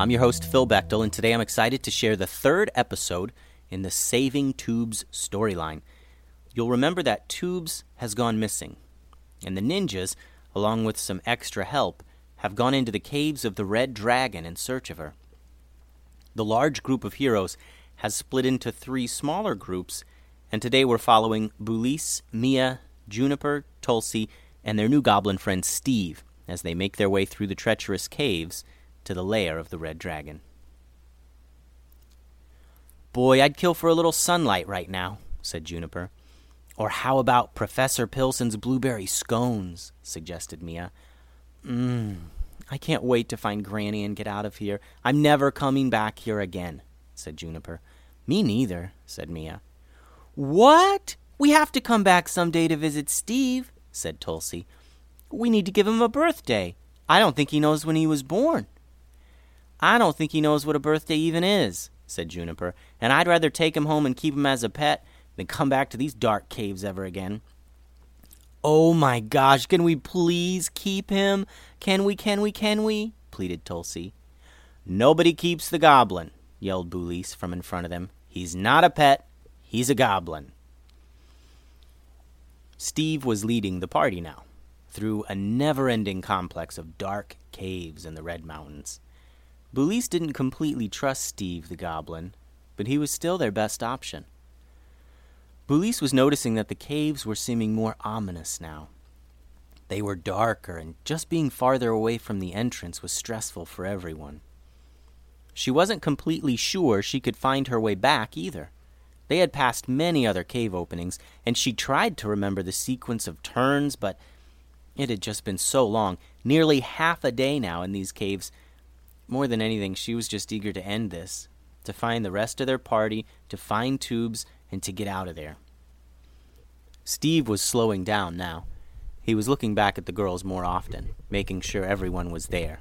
I'm your host, Phil Bechtel, and today I'm excited to share the third episode in the Saving Tubes storyline. You'll remember that Tubes has gone missing, and the ninjas, along with some extra help, have gone into the caves of the Red Dragon in search of her. The large group of heroes has split into three smaller groups, and today we're following Bulis, Mia, Juniper, Tulsi, and their new goblin friend Steve as they make their way through the treacherous caves to the lair of the red dragon. Boy, I'd kill for a little sunlight right now, said Juniper. Or how about Professor Pilson's blueberry scones? suggested Mia. Mmm, I can't wait to find Granny and get out of here. I'm never coming back here again, said Juniper. Me neither, said Mia. What? We have to come back some day to visit Steve, said Tulsi. We need to give him a birthday. I don't think he knows when he was born. I don't think he knows what a birthday even is, said Juniper, and I'd rather take him home and keep him as a pet than come back to these dark caves ever again. Oh my gosh, can we please keep him? Can we, can we, can we? pleaded Tulsi. Nobody keeps the goblin, yelled Bulis from in front of them. He's not a pet, he's a goblin. Steve was leading the party now, through a never ending complex of dark caves in the Red Mountains. Bulis didn't completely trust Steve the goblin, but he was still their best option. Bulis was noticing that the caves were seeming more ominous now. They were darker, and just being farther away from the entrance was stressful for everyone. She wasn't completely sure she could find her way back either. They had passed many other cave openings, and she tried to remember the sequence of turns, but it had just been so long, nearly half a day now in these caves. More than anything, she was just eager to end this, to find the rest of their party, to find tubes, and to get out of there. Steve was slowing down now. He was looking back at the girls more often, making sure everyone was there.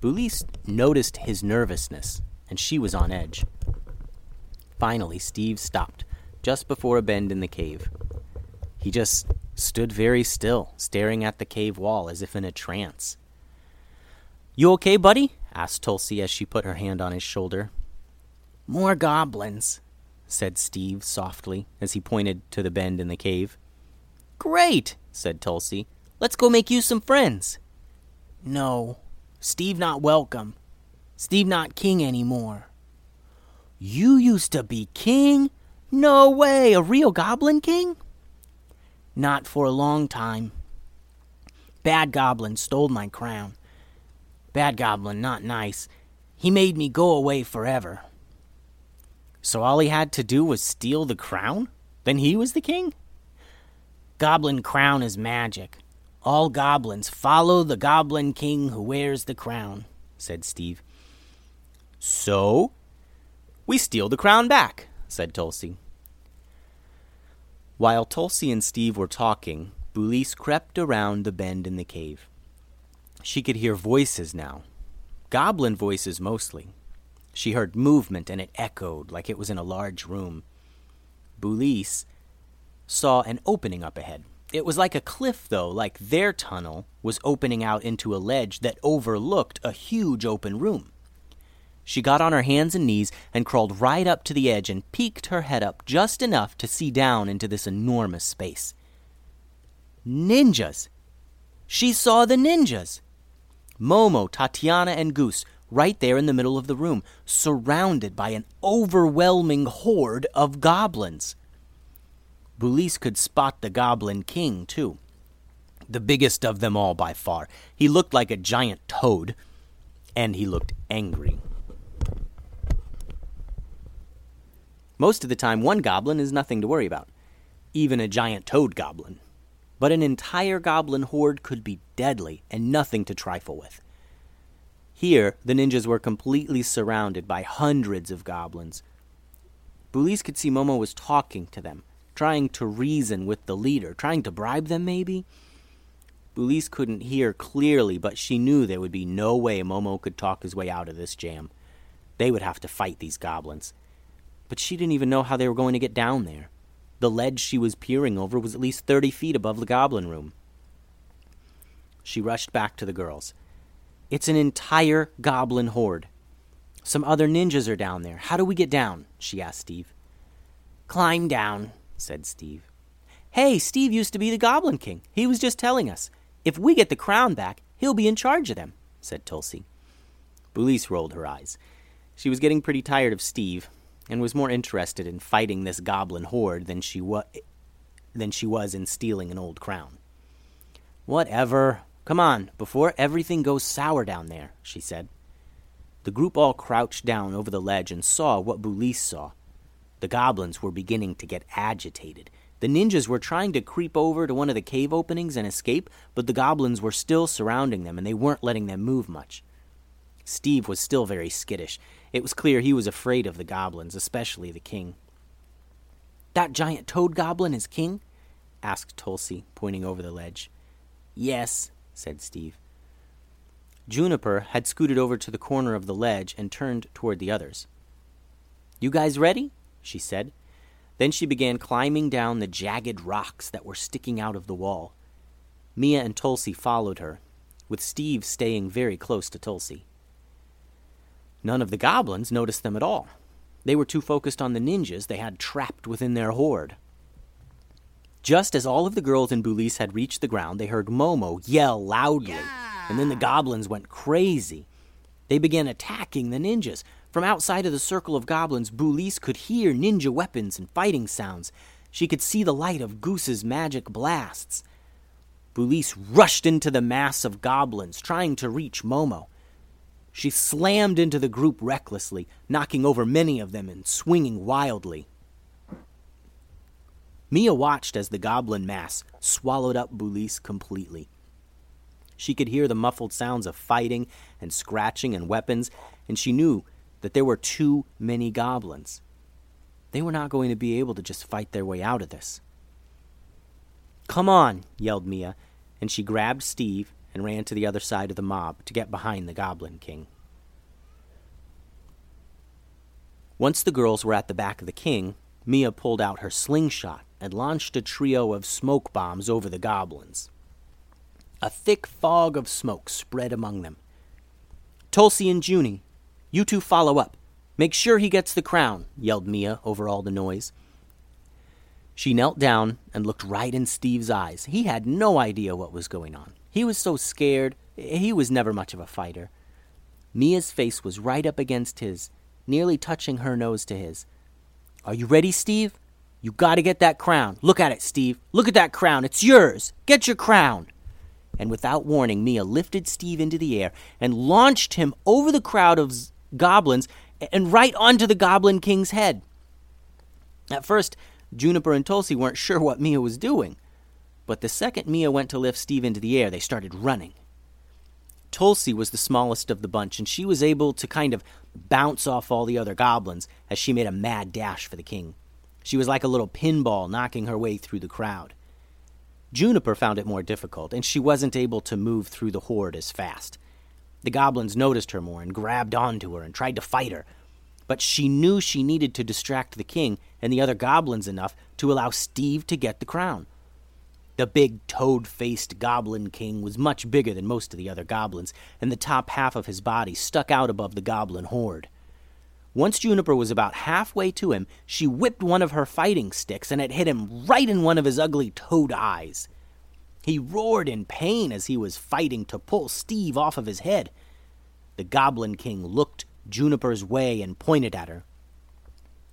Bulis noticed his nervousness, and she was on edge. Finally, Steve stopped, just before a bend in the cave. He just stood very still, staring at the cave wall as if in a trance. You okay, buddy? Asked Tulsi as she put her hand on his shoulder. More goblins, said Steve softly as he pointed to the bend in the cave. Great, said Tulsi. Let's go make you some friends. No, Steve not welcome. Steve not king anymore. You used to be king? No way, a real goblin king? Not for a long time. Bad goblin stole my crown. Bad goblin, not nice. He made me go away forever. So all he had to do was steal the crown? Then he was the king? Goblin crown is magic. All goblins follow the goblin king who wears the crown, said Steve. So? We steal the crown back, said Tulsi. While Tulsi and Steve were talking, Bulis crept around the bend in the cave. She could hear voices now, goblin voices mostly. She heard movement and it echoed like it was in a large room. Bulis saw an opening up ahead. It was like a cliff, though, like their tunnel was opening out into a ledge that overlooked a huge open room. She got on her hands and knees and crawled right up to the edge and peeked her head up just enough to see down into this enormous space. Ninjas! She saw the ninjas! Momo, Tatiana, and Goose right there in the middle of the room, surrounded by an overwhelming horde of goblins. Bulis could spot the Goblin King, too. The biggest of them all by far. He looked like a giant toad, and he looked angry. Most of the time, one goblin is nothing to worry about, even a giant toad goblin. But an entire goblin horde could be deadly and nothing to trifle with. Here, the ninjas were completely surrounded by hundreds of goblins. Bulis could see Momo was talking to them, trying to reason with the leader, trying to bribe them, maybe? Bulis couldn't hear clearly, but she knew there would be no way Momo could talk his way out of this jam. They would have to fight these goblins. But she didn't even know how they were going to get down there. The ledge she was peering over was at least thirty feet above the goblin room. She rushed back to the girls. It's an entire goblin horde. Some other ninjas are down there. How do we get down? she asked Steve. Climb down, said Steve. Hey, Steve used to be the Goblin King. He was just telling us. If we get the crown back, he'll be in charge of them, said Tulsi. Bulis rolled her eyes. She was getting pretty tired of Steve, and was more interested in fighting this goblin horde than she, wa- than she was in stealing an old crown. Whatever. Come on, before everything goes sour down there, she said. The group all crouched down over the ledge and saw what Bulis saw. The goblins were beginning to get agitated. The ninjas were trying to creep over to one of the cave openings and escape, but the goblins were still surrounding them and they weren't letting them move much. Steve was still very skittish. It was clear he was afraid of the goblins, especially the king. That giant toad goblin is king? asked Tulsi, pointing over the ledge. Yes, said Steve. Juniper had scooted over to the corner of the ledge and turned toward the others. You guys ready? she said. Then she began climbing down the jagged rocks that were sticking out of the wall. Mia and Tulsi followed her, with Steve staying very close to Tulsi. None of the goblins noticed them at all. They were too focused on the ninjas they had trapped within their horde. Just as all of the girls in Bulis had reached the ground, they heard Momo yell loudly, yeah. and then the goblins went crazy. They began attacking the ninjas, from outside of the circle of goblins, Bulis could hear ninja weapons and fighting sounds. She could see the light of Goose's magic blasts. Bulis rushed into the mass of goblins, trying to reach Momo. She slammed into the group recklessly, knocking over many of them and swinging wildly. Mia watched as the goblin mass swallowed up Bulis completely. She could hear the muffled sounds of fighting and scratching and weapons, and she knew that there were too many goblins. They were not going to be able to just fight their way out of this. Come on, yelled Mia, and she grabbed Steve and ran to the other side of the mob to get behind the Goblin King. Once the girls were at the back of the king, Mia pulled out her slingshot and launched a trio of smoke bombs over the goblins. A thick fog of smoke spread among them. Tulsi and Junie you two follow up. Make sure he gets the crown, yelled Mia over all the noise. She knelt down and looked right in Steve's eyes. He had no idea what was going on. He was so scared. He was never much of a fighter. Mia's face was right up against his, nearly touching her nose to his. Are you ready, Steve? You gotta get that crown. Look at it, Steve. Look at that crown. It's yours. Get your crown and without warning, Mia lifted Steve into the air and launched him over the crowd of goblins and right onto the Goblin King's head. At first, Juniper and Tulsi weren't sure what Mia was doing, but the second Mia went to lift Steve into the air, they started running. Tulsi was the smallest of the bunch, and she was able to kind of bounce off all the other goblins as she made a mad dash for the king. She was like a little pinball knocking her way through the crowd. Juniper found it more difficult, and she wasn't able to move through the horde as fast. The goblins noticed her more and grabbed onto her and tried to fight her. but she knew she needed to distract the king and the other goblins enough to allow Steve to get the crown. The big toad faced goblin king was much bigger than most of the other goblins, and the top half of his body stuck out above the goblin horde. Once Juniper was about halfway to him, she whipped one of her fighting sticks and it hit him right in one of his ugly toad eyes. He roared in pain as he was fighting to pull Steve off of his head. The Goblin King looked Juniper's way and pointed at her.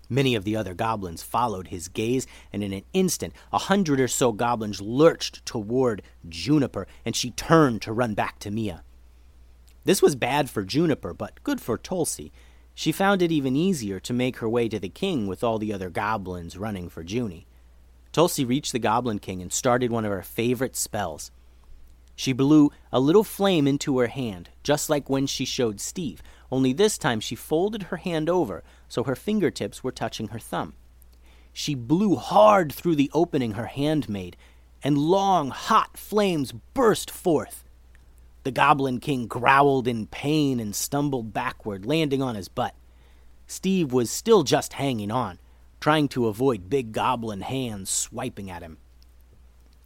Many of the other goblins followed his gaze, and in an instant a hundred or so goblins lurched toward Juniper, and she turned to run back to Mia. This was bad for Juniper, but good for Tulsi. She found it even easier to make her way to the king with all the other goblins running for Junie. Tulsi reached the Goblin King and started one of her favorite spells. She blew a little flame into her hand, just like when she showed Steve, only this time she folded her hand over so her fingertips were touching her thumb. She blew hard through the opening her hand made, and long, hot flames burst forth. The Goblin King growled in pain and stumbled backward, landing on his butt. Steve was still just hanging on, trying to avoid big goblin hands swiping at him.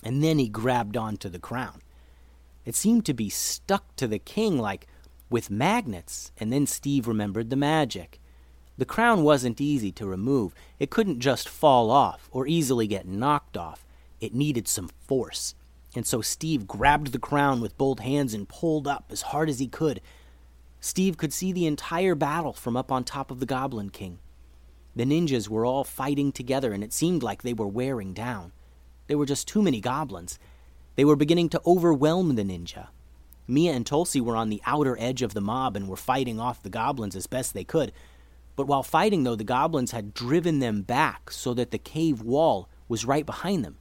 And then he grabbed onto the crown. It seemed to be stuck to the king like with magnets, and then Steve remembered the magic. The crown wasn't easy to remove. It couldn't just fall off or easily get knocked off. It needed some force. And so Steve grabbed the crown with both hands and pulled up as hard as he could. Steve could see the entire battle from up on top of the Goblin King. The ninjas were all fighting together, and it seemed like they were wearing down. There were just too many goblins. They were beginning to overwhelm the ninja. Mia and Tulsi were on the outer edge of the mob and were fighting off the goblins as best they could. But while fighting, though, the goblins had driven them back so that the cave wall was right behind them.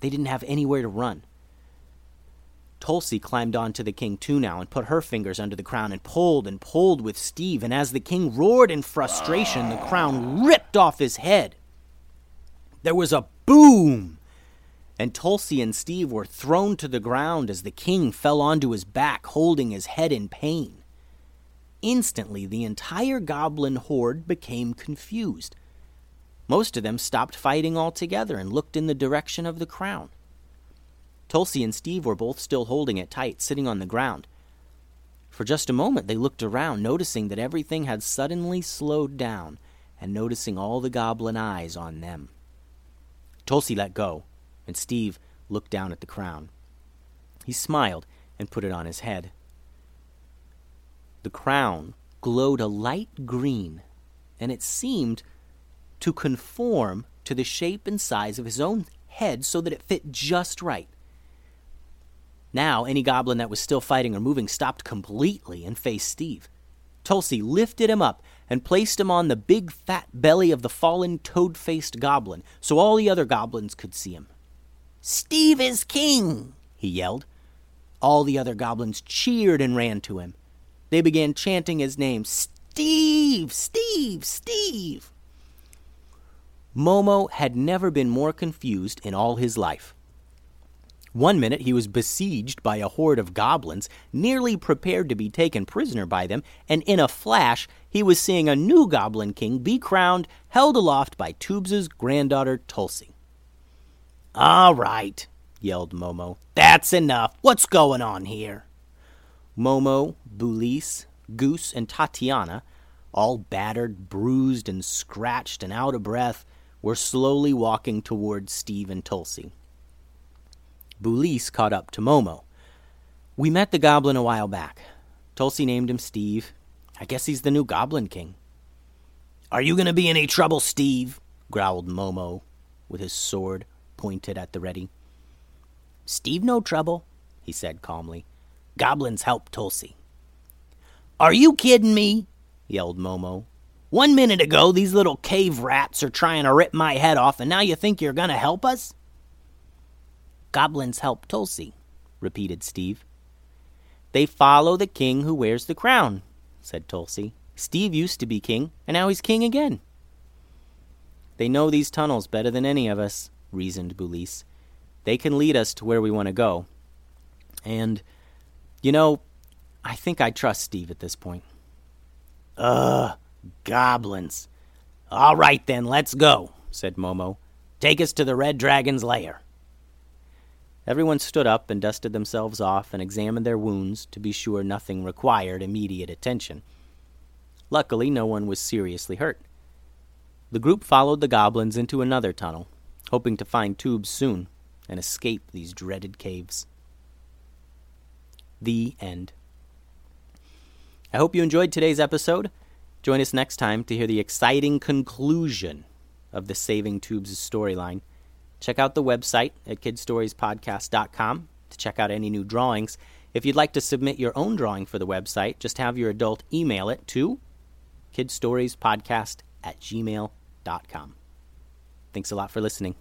They didn't have anywhere to run. Tulsi climbed onto the king too now and put her fingers under the crown and pulled and pulled with Steve, and as the king roared in frustration, the crown ripped off his head. There was a boom and Tulsi and Steve were thrown to the ground as the king fell onto his back, holding his head in pain. Instantly, the entire goblin horde became confused. Most of them stopped fighting altogether and looked in the direction of the crown. Tulsi and Steve were both still holding it tight, sitting on the ground. For just a moment, they looked around, noticing that everything had suddenly slowed down, and noticing all the goblin eyes on them. Tulsi let go and Steve looked down at the crown. He smiled and put it on his head. The crown glowed a light green, and it seemed to conform to the shape and size of his own head so that it fit just right. Now, any goblin that was still fighting or moving stopped completely and faced Steve. Tulsi lifted him up and placed him on the big fat belly of the fallen toad faced goblin so all the other goblins could see him. Steve is king, he yelled. All the other goblins cheered and ran to him. They began chanting his name Steve, Steve, Steve. Momo had never been more confused in all his life. One minute he was besieged by a horde of goblins, nearly prepared to be taken prisoner by them, and in a flash he was seeing a new goblin king be crowned, held aloft by Tubes's granddaughter Tulsi. All right, yelled Momo. That's enough. What's going on here? Momo, Bulis, Goose, and Tatiana, all battered, bruised, and scratched and out of breath, were slowly walking toward Steve and Tulsi. Bulis caught up to Momo. We met the goblin a while back. Tulsi named him Steve. I guess he's the new Goblin King. Are you going to be any trouble, Steve? growled Momo with his sword pointed at the ready. Steve no trouble, he said calmly. Goblins help Tulsi. Are you kidding me? yelled Momo. One minute ago, these little cave rats are trying to rip my head off, and now you think you're going to help us? Goblins help Tulsi, repeated Steve. They follow the king who wears the crown, said Tulsi. Steve used to be king, and now he's king again. They know these tunnels better than any of us, reasoned Bulis. They can lead us to where we want to go. And, you know, I think I trust Steve at this point. Ugh, Goblins. All right then, let's go, said Momo. Take us to the Red Dragon's lair. Everyone stood up and dusted themselves off and examined their wounds to be sure nothing required immediate attention. Luckily, no one was seriously hurt. The group followed the goblins into another tunnel, hoping to find tubes soon and escape these dreaded caves. The end. I hope you enjoyed today's episode. Join us next time to hear the exciting conclusion of the Saving Tubes storyline. Check out the website at kidstoriespodcast.com to check out any new drawings. If you'd like to submit your own drawing for the website, just have your adult email it to kidstoriespodcast at gmail.com. Thanks a lot for listening.